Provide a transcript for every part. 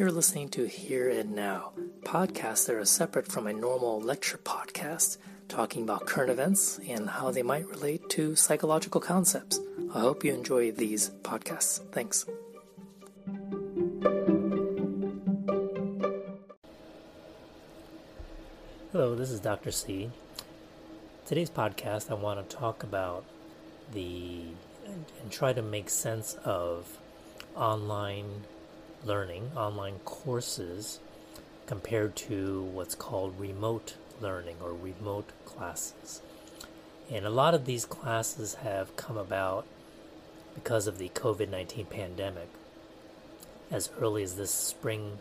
You're listening to Here and Now, podcasts that are separate from a normal lecture podcast, talking about current events and how they might relate to psychological concepts. I hope you enjoy these podcasts. Thanks. Hello, this is Dr. C. Today's podcast, I want to talk about the and try to make sense of online learning, online courses, compared to what's called remote learning or remote classes. And a lot of these classes have come about because of the COVID 19 pandemic as early as this spring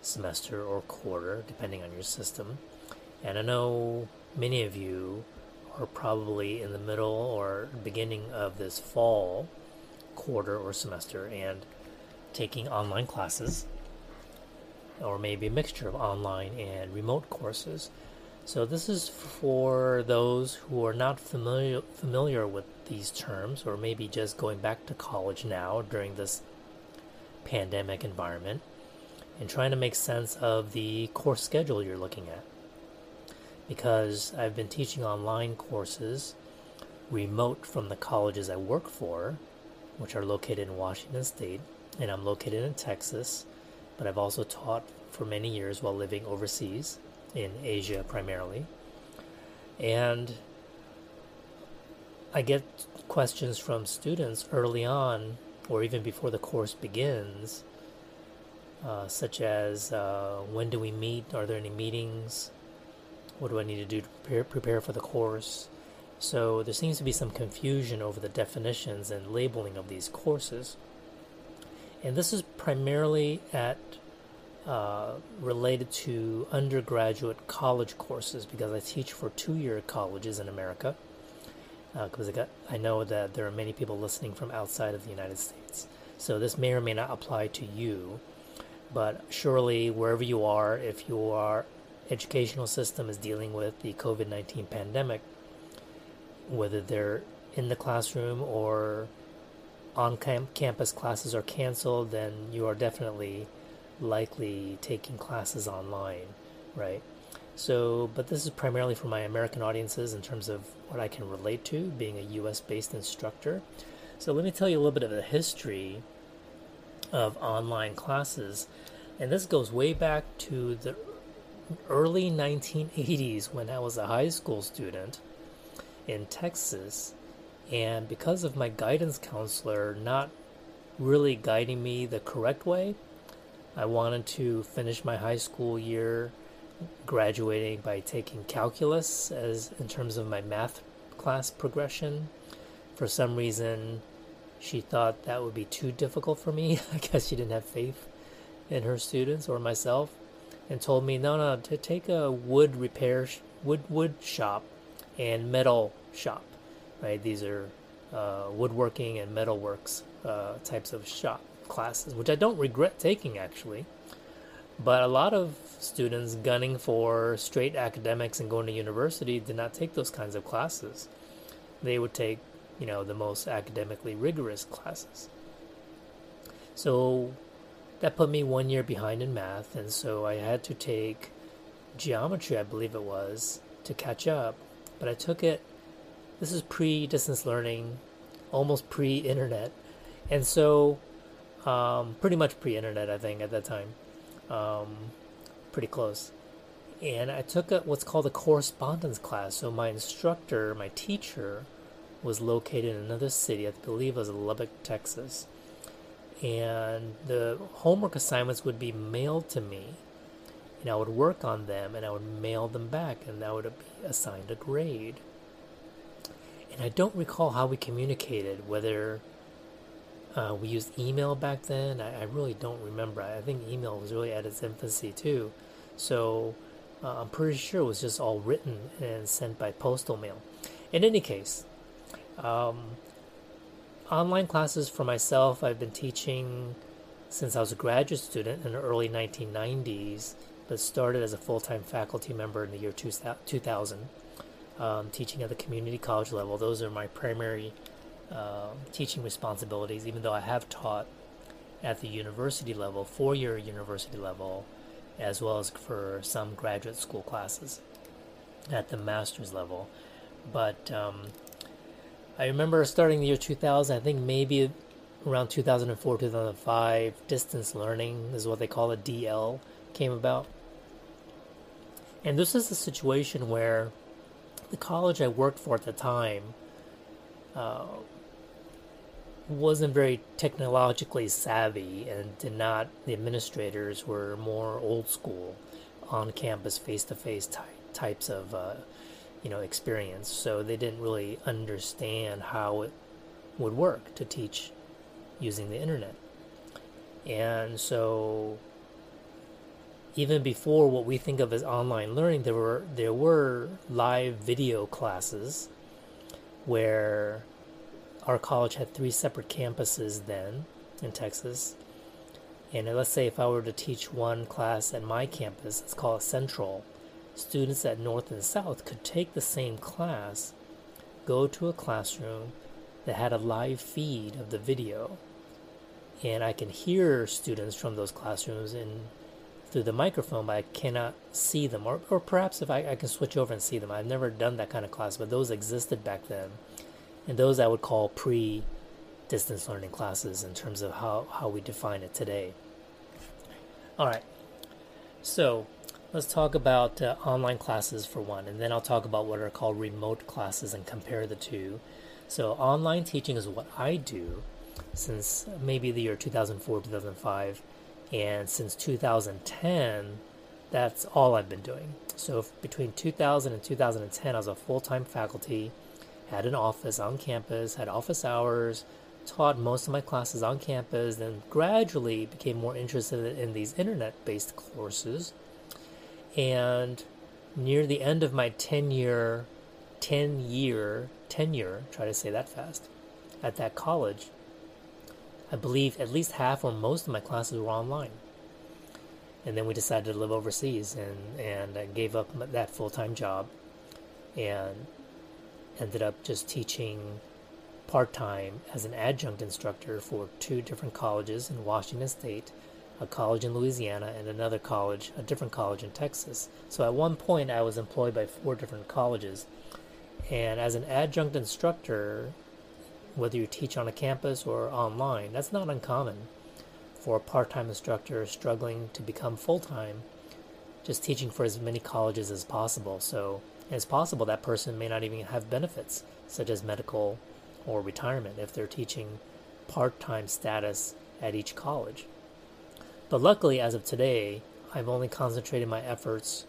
semester or quarter, depending on your system. And I know many of you are probably in the middle or beginning of this fall quarter or semester and taking online classes, or maybe a mixture of online and remote courses. So this is for those who are not familiar familiar with these terms, or maybe just going back to college now during this pandemic environment, and trying to make sense of the course schedule you're looking at. Because I've been teaching online courses remote from the colleges I work for, which are located in Washington State, and I'm located in Texas, but I've also taught for many years while living overseas in Asia primarily. And I get questions from students early on, or even before the course begins, uh, such as uh, when do we meet? Are there any meetings? What do I need to do to prepare, prepare for the course? So there seems to be some confusion over the definitions and labeling of these courses and this is primarily at uh, related to undergraduate college courses because I teach for two-year colleges in America. Because uh, I, I know that there are many people listening from outside of the United States, so this may or may not apply to you. But surely, wherever you are, if your educational system is dealing with the COVID nineteen pandemic, whether they're in the classroom or on campus classes are canceled, then you are definitely likely taking classes online, right? So, but this is primarily for my American audiences in terms of what I can relate to, being a US based instructor. So, let me tell you a little bit of the history of online classes. And this goes way back to the early 1980s when I was a high school student in Texas and because of my guidance counselor not really guiding me the correct way, I wanted to finish my high school year graduating by taking calculus as in terms of my math class progression. For some reason, she thought that would be too difficult for me. I guess she didn't have faith in her students or myself and told me, no, no, to take a wood repair, wood, wood shop and metal shop right? These are uh, woodworking and metalworks uh, types of shop classes, which I don't regret taking actually. But a lot of students gunning for straight academics and going to university did not take those kinds of classes. They would take, you know, the most academically rigorous classes. So that put me one year behind in math, and so I had to take geometry, I believe it was, to catch up. But I took it this is pre distance learning, almost pre internet. And so, um, pretty much pre internet, I think, at that time. Um, pretty close. And I took a, what's called a correspondence class. So, my instructor, my teacher, was located in another city, I believe it was Lubbock, Texas. And the homework assignments would be mailed to me and I would work on them and I would mail them back and I would be assigned a grade and I don't recall how we communicated, whether uh, we used email back then. I, I, really don't remember. I think email was really at its infancy too. So uh, I'm pretty sure it was just all written and sent by postal mail. In any case, um, online classes for myself, I've been teaching since I was a graduate student in the early 1990s, but started as a full time faculty member in the year 2000 um, teaching at the community college level. Those are my primary uh, teaching responsibilities, even though I have taught at the university level, four year university level, as well as for some graduate school classes at the master's level. But um, I remember starting the year 2000, I think maybe around 2004, 2005, distance learning is what they call it, DL, came about. And this is a situation where the college I worked for at the time uh, wasn't very technologically savvy and did not, the administrators were more old school, on campus, face to face types of. Uh, you know experience so they didn't really understand how it would work to teach using the internet and so even before what we think of as online learning there were there were live video classes where our college had three separate campuses then in Texas. And let's say if I were to teach one class at my campus let's call it central students at North and South could take the same class, go to a classroom that had a live feed of the video, and I can hear students from those classrooms and through the microphone, but I cannot see them. Or, or perhaps if I, I can switch over and see them. I've never done that kind of class, but those existed back then. And those I would call pre distance learning classes in terms of how, how we define it today. All right. So Let's talk about uh, online classes for one, and then I'll talk about what are called remote classes and compare the two. So, online teaching is what I do since maybe the year 2004, 2005, and since 2010, that's all I've been doing. So, between 2000 and 2010, I was a full time faculty, had an office on campus, had office hours, taught most of my classes on campus, then gradually became more interested in these internet based courses and near the end of my 10 year 10 year tenure try to say that fast at that college i believe at least half or most of my classes were online and then we decided to live overseas and and I gave up that full-time job and ended up just teaching part-time as an adjunct instructor for two different colleges in Washington state a college in Louisiana, and another college, a different college in Texas. So at one point, I was employed by four different colleges. And as an adjunct instructor, whether you teach on a campus or online, that's not uncommon for a part time instructor struggling to become full time, just teaching for as many colleges as possible. So it's possible that person may not even have benefits, such as medical or retirement, if they're teaching part time status at each college. But luckily, as of today, I've only concentrated my efforts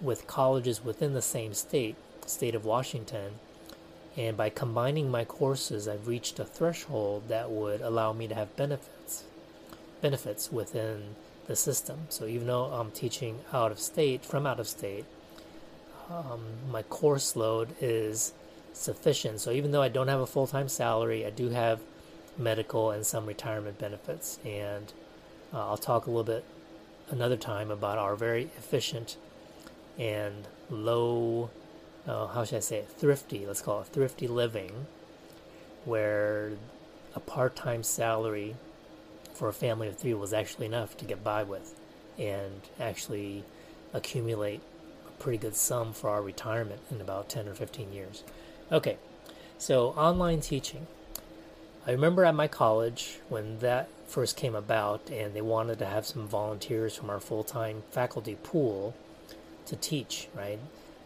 with colleges within the same state, state of Washington, and by combining my courses, I've reached a threshold that would allow me to have benefits, benefits within the system. So even though I'm teaching out of state, from out of state, um, my course load is sufficient. So even though I don't have a full time salary, I do have medical and some retirement benefits, and uh, I'll talk a little bit another time about our very efficient and low, uh, how should I say it, thrifty, let's call it thrifty living, where a part time salary for a family of three was actually enough to get by with and actually accumulate a pretty good sum for our retirement in about 10 or 15 years. Okay, so online teaching. I remember at my college when that first came about and they wanted to have some volunteers from our full-time faculty pool to teach, right?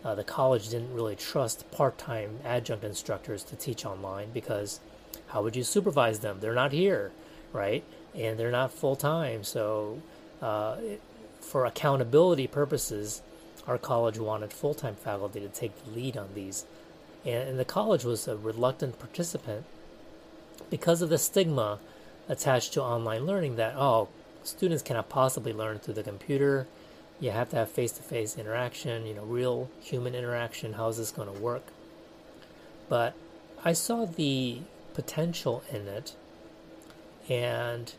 Uh, the college didn't really trust part-time adjunct instructors to teach online because how would you supervise them? They're not here, right? And they're not full-time. So uh, for accountability purposes, our college wanted full-time faculty to take the lead on these. And, and the college was a reluctant participant because of the stigma attached to online learning that, oh, students cannot possibly learn through the computer. You have to have face to face interaction, you know, real human interaction. How is this going to work? But I saw the potential in it, and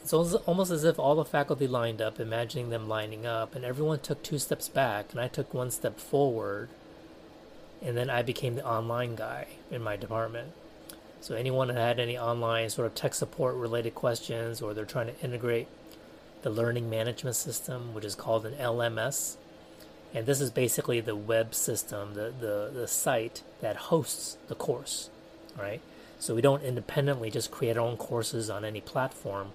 it's almost as if all the faculty lined up, imagining them lining up, and everyone took two steps back, and I took one step forward, and then I became the online guy in my department. So anyone that had any online sort of tech support related questions, or they're trying to integrate the learning management system, which is called an LMS, and this is basically the web system, the, the, the site that hosts the course, right? So we don't independently just create our own courses on any platform.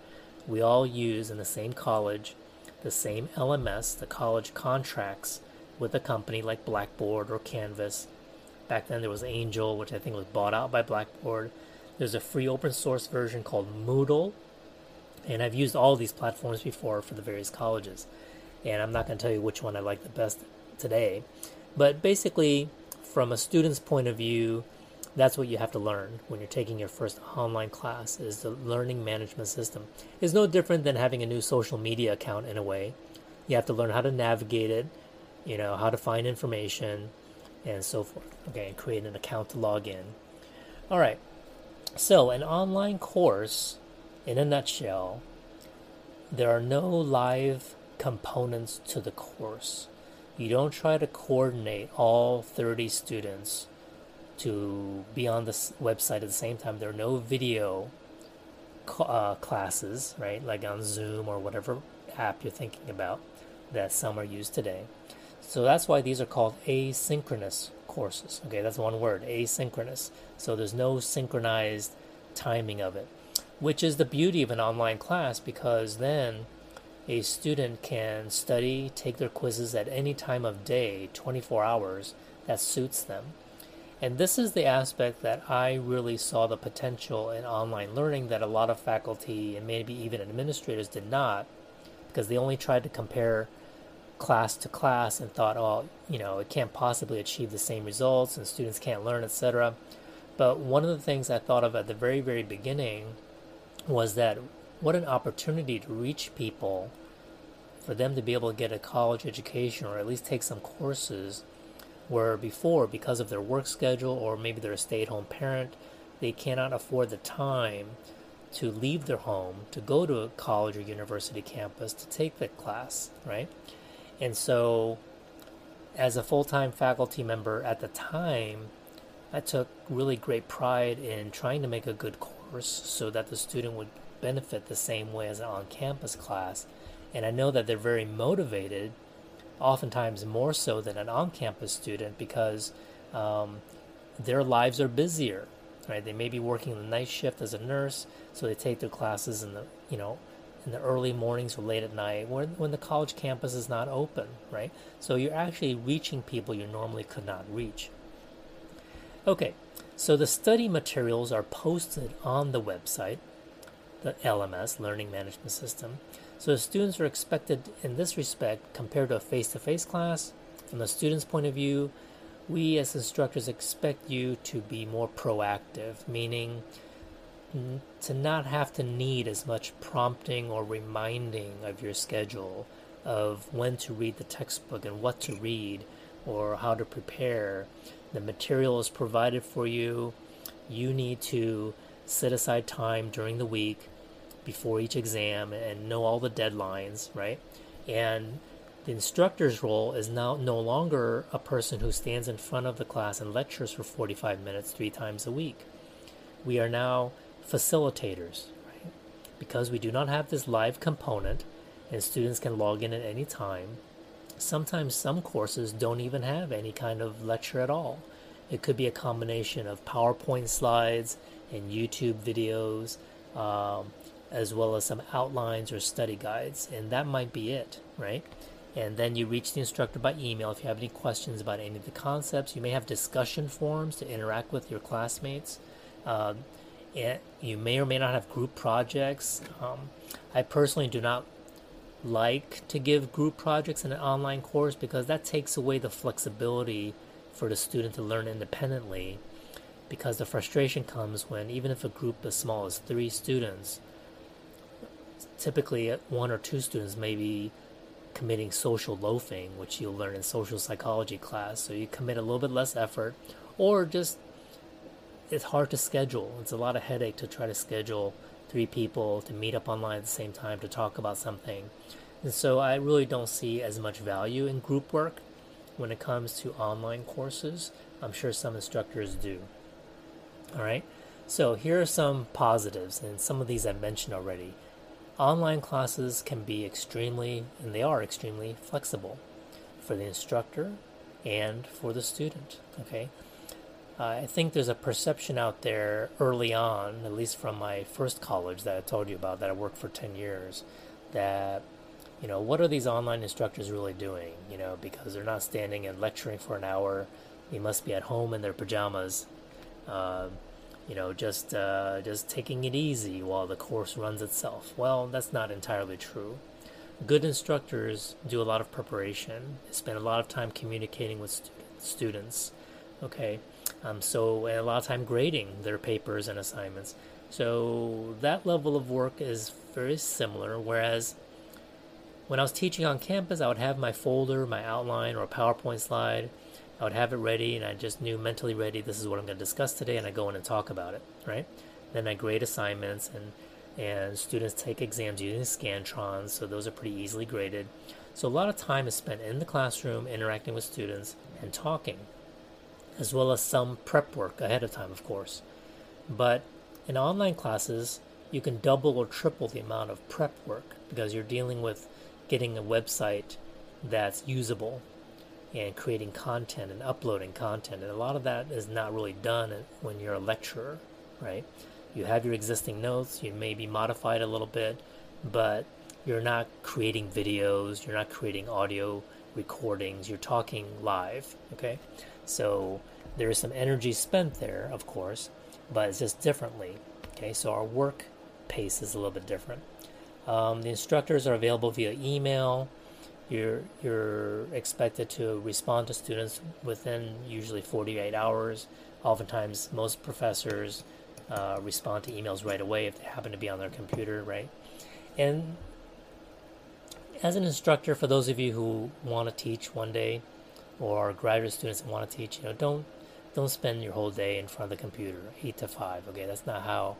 We all use in the same college the same LMS. The college contracts with a company like Blackboard or Canvas. Back then there was Angel, which I think was bought out by Blackboard. There's a free open source version called Moodle. And I've used all these platforms before for the various colleges. And I'm not going to tell you which one I like the best today. But basically, from a student's point of view, that's what you have to learn when you're taking your first online class is the learning management system it's no different than having a new social media account in a way you have to learn how to navigate it you know how to find information and so forth okay and create an account to log in all right so an online course in a nutshell there are no live components to the course you don't try to coordinate all 30 students to be on the website at the same time. There are no video uh, classes, right? Like on Zoom or whatever app you're thinking about that some are used today. So that's why these are called asynchronous courses. Okay, that's one word, asynchronous. So there's no synchronized timing of it, which is the beauty of an online class because then a student can study, take their quizzes at any time of day, 24 hours that suits them. And this is the aspect that I really saw the potential in online learning that a lot of faculty and maybe even administrators did not, because they only tried to compare class to class and thought, oh, you know, it can't possibly achieve the same results and students can't learn, etc. But one of the things I thought of at the very, very beginning was that what an opportunity to reach people for them to be able to get a college education or at least take some courses where before, because of their work schedule or maybe they're a stay at home parent, they cannot afford the time to leave their home to go to a college or university campus to take the class, right? And so, as a full time faculty member at the time, I took really great pride in trying to make a good course so that the student would benefit the same way as an on campus class. And I know that they're very motivated oftentimes more so than an on-campus student because um, their lives are busier right? They may be working the night shift as a nurse so they take their classes in the you know in the early mornings or late at night when, when the college campus is not open right? So you're actually reaching people you normally could not reach. Okay so the study materials are posted on the website the lms learning management system so students are expected in this respect compared to a face-to-face class. From the student's point of view, we as instructors expect you to be more proactive, meaning to not have to need as much prompting or reminding of your schedule of when to read the textbook and what to read or how to prepare. The material is provided for you. You need to set aside time during the week before each exam and know all the deadlines, right? And the instructor's role is now no longer a person who stands in front of the class and lectures for 45 minutes three times a week. We are now facilitators, right? Because we do not have this live component and students can log in at any time. Sometimes some courses don't even have any kind of lecture at all. It could be a combination of PowerPoint slides and YouTube videos. Um, as well as some outlines or study guides, and that might be it, right? And then you reach the instructor by email if you have any questions about any of the concepts. You may have discussion forums to interact with your classmates. Um, you may or may not have group projects. Um, I personally do not like to give group projects in an online course because that takes away the flexibility for the student to learn independently. Because the frustration comes when, even if a group as small as three students, typically one or two students may be committing social loafing, which you'll learn in social psychology class. So you commit a little bit less effort, or just it's hard to schedule. It's a lot of headache to try to schedule three people to meet up online at the same time to talk about something. And so I really don't see as much value in group work when it comes to online courses. I'm sure some instructors do. All right. So here are some positives, and some of these I've mentioned already. Online classes can be extremely, and they are extremely flexible for the instructor and for the student. Okay, I think there's a perception out there early on, at least from my first college that I told you about, that I worked for 10 years, that, you know, what are these online instructors really doing? You know, because they're not standing and lecturing for an hour. They must be at home in their pajamas, uh, you know, just, uh, just taking it easy while the course runs itself. Well, that's not entirely true. Good instructors do a lot of preparation, they spend a lot of time communicating with stu- students, okay? Um, so, a lot of time grading their papers and assignments. So, that level of work is very similar. Whereas, when I was teaching on campus, I would have my folder, my outline, or a PowerPoint slide. I would have it ready, and I just knew mentally ready. This is what I'm going to discuss today, and I go in and talk about it. Right? Then I grade assignments, and and students take exams using Scantron, so those are pretty easily graded. So a lot of time is spent in the classroom interacting with students and talking as well as some prep work ahead of time, of course. But in online classes, you can double or triple the amount of prep work because you're dealing with getting a website that's usable and creating content and uploading content. And a lot of that is not really done when you're a lecturer, right? You have your existing notes, you may be modified a little bit, but you're not creating videos, you're not creating audio recordings, you're talking live, okay? So there is some energy spent there, of course, but it's just differently. Okay, so our work pace is a little bit different. Um, the instructors are available via email. You're you're expected to respond to students within usually 48 hours. Oftentimes, most professors uh, respond to emails right away if they happen to be on their computer, right? And as an instructor, for those of you who want to teach one day, or graduate students that want to teach, you know, don't don't spend your whole day in front of the computer, eight to five. Okay, that's not how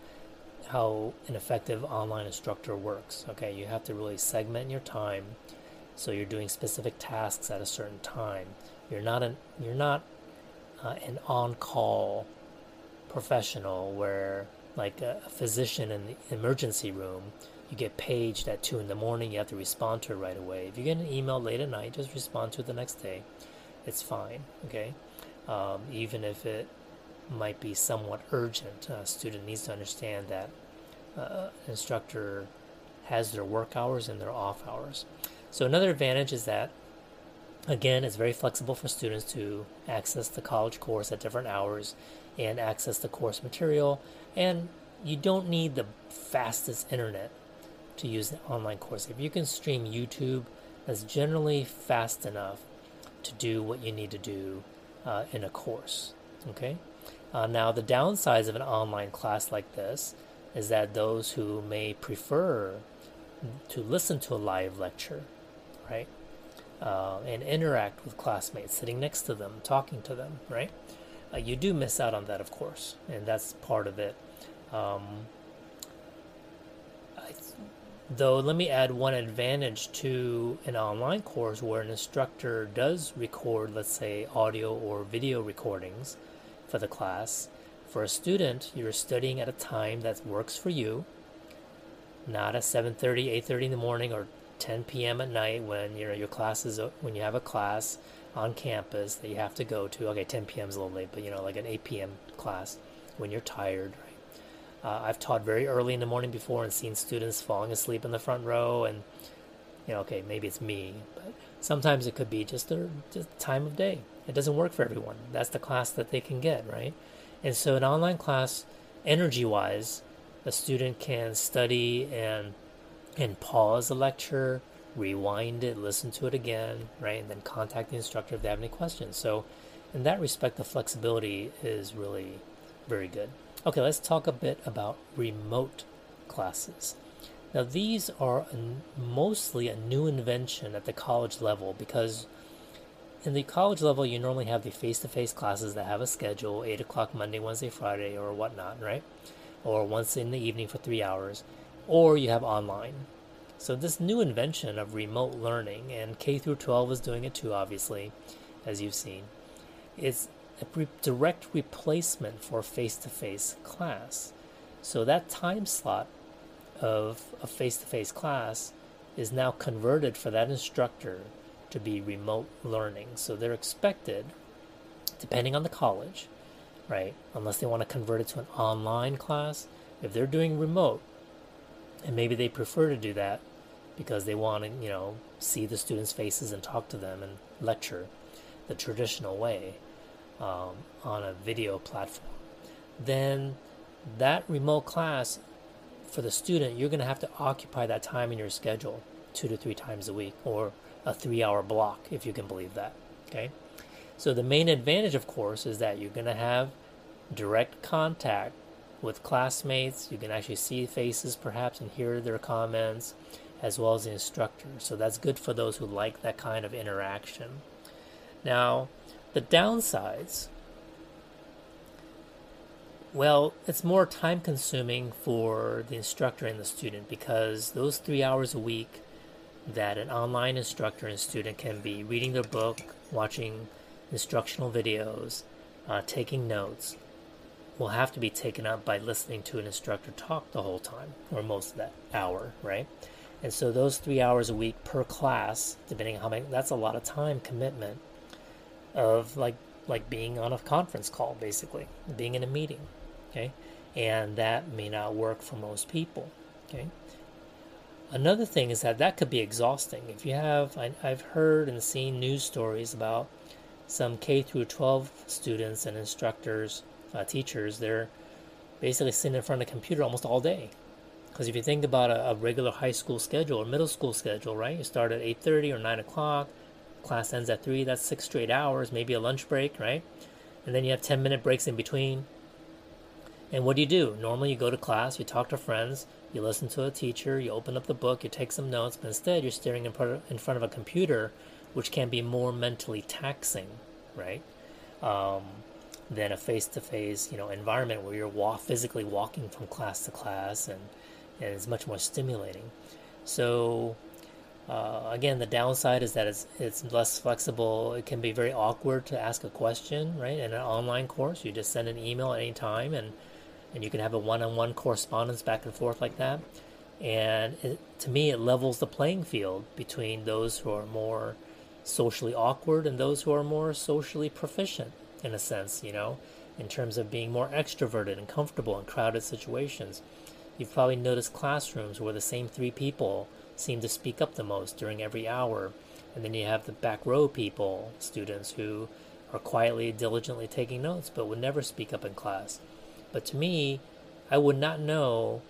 how an effective online instructor works. Okay, you have to really segment your time, so you're doing specific tasks at a certain time. You're not an you're not uh, an on-call professional where like a, a physician in the emergency room you get paged at 2 in the morning you have to respond to it right away if you get an email late at night just respond to it the next day it's fine, okay? Um, even if it might be somewhat urgent, a student needs to understand that uh, instructor has their work hours and their off hours. So another advantage is that again it's very flexible for students to access the college course at different hours and access the course material and you don't need the fastest internet to use the online course. If you can stream YouTube, that's generally fast enough to do what you need to do uh, in a course. Okay. Uh, now, the downsides of an online class like this is that those who may prefer to listen to a live lecture, right, uh, and interact with classmates sitting next to them, talking to them, right, uh, you do miss out on that, of course, and that's part of it. Um, Though, let me add one advantage to an online course where an instructor does record, let's say, audio or video recordings for the class. For a student, you're studying at a time that works for you, not at 7:30, 8:30 in the morning or 10 p.m. at night when you know your class is when you have a class on campus that you have to go to. Okay, 10 p.m. is a little late, but you know, like an 8 p.m. class when you're tired, uh, I've taught very early in the morning before and seen students falling asleep in the front row, and you know, okay, maybe it's me, but sometimes it could be just the just time of day. It doesn't work for everyone. That's the class that they can get, right? And so, an online class, energy-wise, a student can study and and pause the lecture, rewind it, listen to it again, right, and then contact the instructor if they have any questions. So, in that respect, the flexibility is really very good. Okay, let's talk a bit about remote classes. Now, these are a, mostly a new invention at the college level because in the college level, you normally have the face to face classes that have a schedule 8 o'clock Monday, Wednesday, Friday, or whatnot, right? Or once in the evening for three hours, or you have online. So, this new invention of remote learning, and K through 12 is doing it too, obviously, as you've seen, it's a re- direct replacement for face to face class. So that time slot of a face to face class is now converted for that instructor to be remote learning. So they're expected, depending on the college, right? Unless they want to convert it to an online class, if they're doing remote, and maybe they prefer to do that because they want to, you know, see the students' faces and talk to them and lecture the traditional way um, on a video platform, then that remote class for the student, you're going to have to occupy that time in your schedule two to three times a week or a three hour block, if you can believe that. Okay. So the main advantage, of course, is that you're going to have direct contact with classmates. You can actually see faces, perhaps, and hear their comments, as well as the instructor. So that's good for those who like that kind of interaction. Now, the downsides well, it's more time consuming for the instructor and the student because those three hours a week that an online instructor and student can be reading their book, watching instructional videos, uh, taking notes, will have to be taken up by listening to an instructor talk the whole time, or most of that hour, right? And so those three hours a week per class, depending on how many, that's a lot of time commitment of like like being on a conference call, basically, being in a meeting, okay? And that may not work for most people, okay? Another thing is that that could be exhausting. If you have, I, have heard and seen news stories about some K through 12 students and instructors, uh, teachers, they're basically sitting in front of a computer almost all day. Because if you think about a, a, regular high school schedule or middle school schedule, right? You start at 8:30 or 9 o'clock, class ends at 3. That's six straight hours, maybe a lunch break, right? And then you have 10 minute breaks in between. And what do you do? Normally, you go to class, you talk to friends, you listen to a teacher, you open up the book, you take some notes, but instead, you're staring in front of a computer, which can be more mentally taxing, right? Um, than a face-to-face, you know, environment where you're walk, physically walking from class to class, and, and it's much more stimulating. So, uh, again, the downside is that it's it's less flexible. It can be very awkward to ask a question, right? In an online course, you just send an email at any time, and and you can have a one-on-one correspondence back and forth like that. And it, to me, it levels the playing field between those who are more socially awkward and those who are more socially proficient, in a sense, you know, in terms of being more extroverted and comfortable in crowded situations. You've probably noticed classrooms where the same three people seem to speak up the most during every hour, and then you have the back row people, students who are quietly, diligently taking notes but would never speak up in class. But to me, I would not know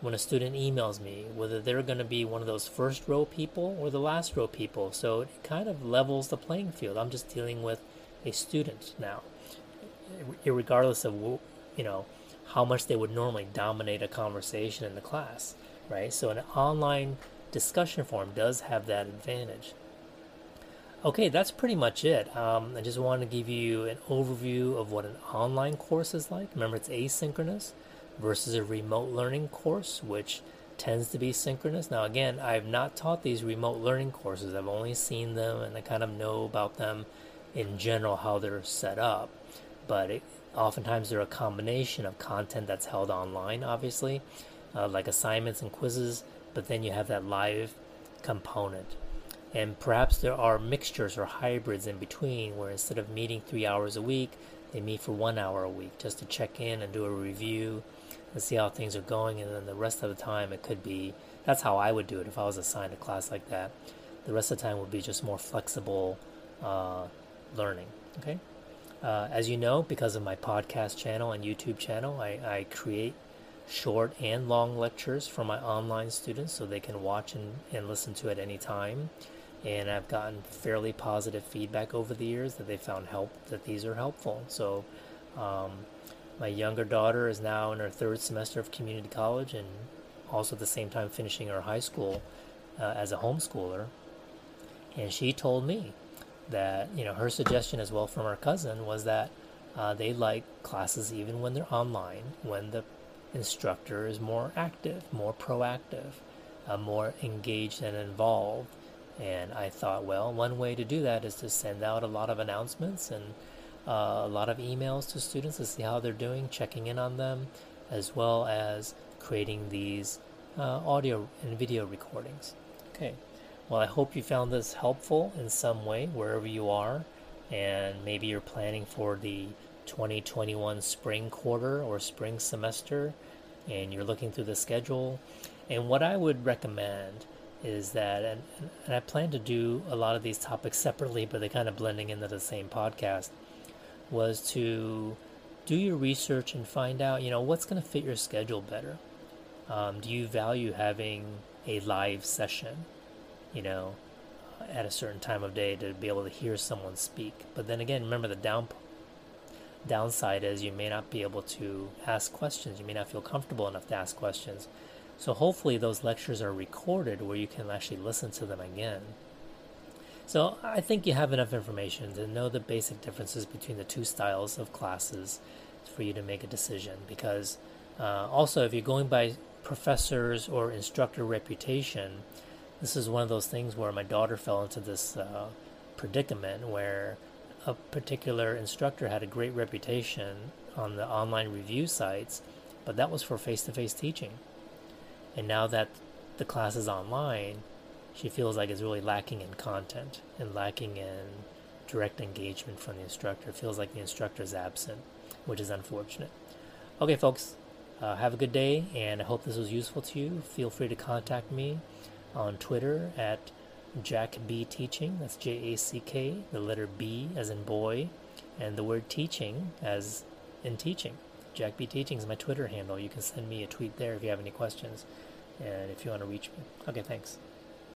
when a student emails me whether they're going to be one of those first row people or the last row people. So it kind of levels the playing field. I'm just dealing with a student now, regardless of you know how much they would normally dominate a conversation in the class, right? So an online discussion forum does have that advantage. Okay, that's pretty much it. Um, I just wanted to give you an overview of what an online course is like. Remember, it's asynchronous versus a remote learning course, which tends to be synchronous. Now, again, I've not taught these remote learning courses, I've only seen them and I kind of know about them in general, how they're set up. But it, oftentimes they're a combination of content that's held online, obviously, uh, like assignments and quizzes, but then you have that live component. And perhaps there are mixtures or hybrids in between where instead of meeting three hours a week, they meet for one hour a week just to check in and do a review and see how things are going. And then the rest of the time, it could be that's how I would do it if I was assigned a class like that. The rest of the time would be just more flexible uh, learning. Okay. Uh, as you know, because of my podcast channel and YouTube channel, I, I create short and long lectures for my online students so they can watch and, and listen to at any time and I've gotten fairly positive feedback over the years that they found help that these are helpful. So, um, my younger daughter is now in her third semester of community college and also at the same time finishing her high school uh, as a homeschooler. And she told me that you know her suggestion as well from her cousin was that uh, they like classes even when they're online when the instructor is more active, more proactive, uh, more engaged and involved and I thought, well, one way to do that is to send out a lot of announcements and uh, a lot of emails to students to see how they're doing, checking in on them, as well as creating these uh, audio and video recordings. Okay, well, I hope you found this helpful in some way wherever you are, and maybe you're planning for the 2021 spring quarter or spring semester and you're looking through the schedule. And what I would recommend is that, and, and I plan to do a lot of these topics separately, but they're kind of blending into the same podcast, was to do your research and find out, you know, what's going to fit your schedule better. Um, do you value having a live session, you know, at a certain time of day to be able to hear someone speak? But then again, remember the down downside is you may not be able to ask questions. You may not feel comfortable enough to ask questions. So hopefully those lectures are recorded where you can actually listen to them again. So I think you have enough information to know the basic differences between the two styles of classes for you to make a decision. Because uh, also, if you're going by professors or instructor reputation, this is one of those things where my daughter fell into this uh, predicament where a particular instructor had a great reputation on the online review sites, but that was for face to face teaching. And now that the class is online, she feels like it's really lacking in content and lacking in direct engagement from the instructor. Feels like the instructor is absent, which is unfortunate. Okay, folks, uh, have a good day, and I hope this was useful to you. Feel free to contact me on Twitter at Jack B Teaching. That's J A C K, the letter B as in boy, and the word teaching as in teaching. Jack B Teaching is my Twitter handle. You can send me a tweet there if you have any questions and if you want to reach me. Okay, thanks.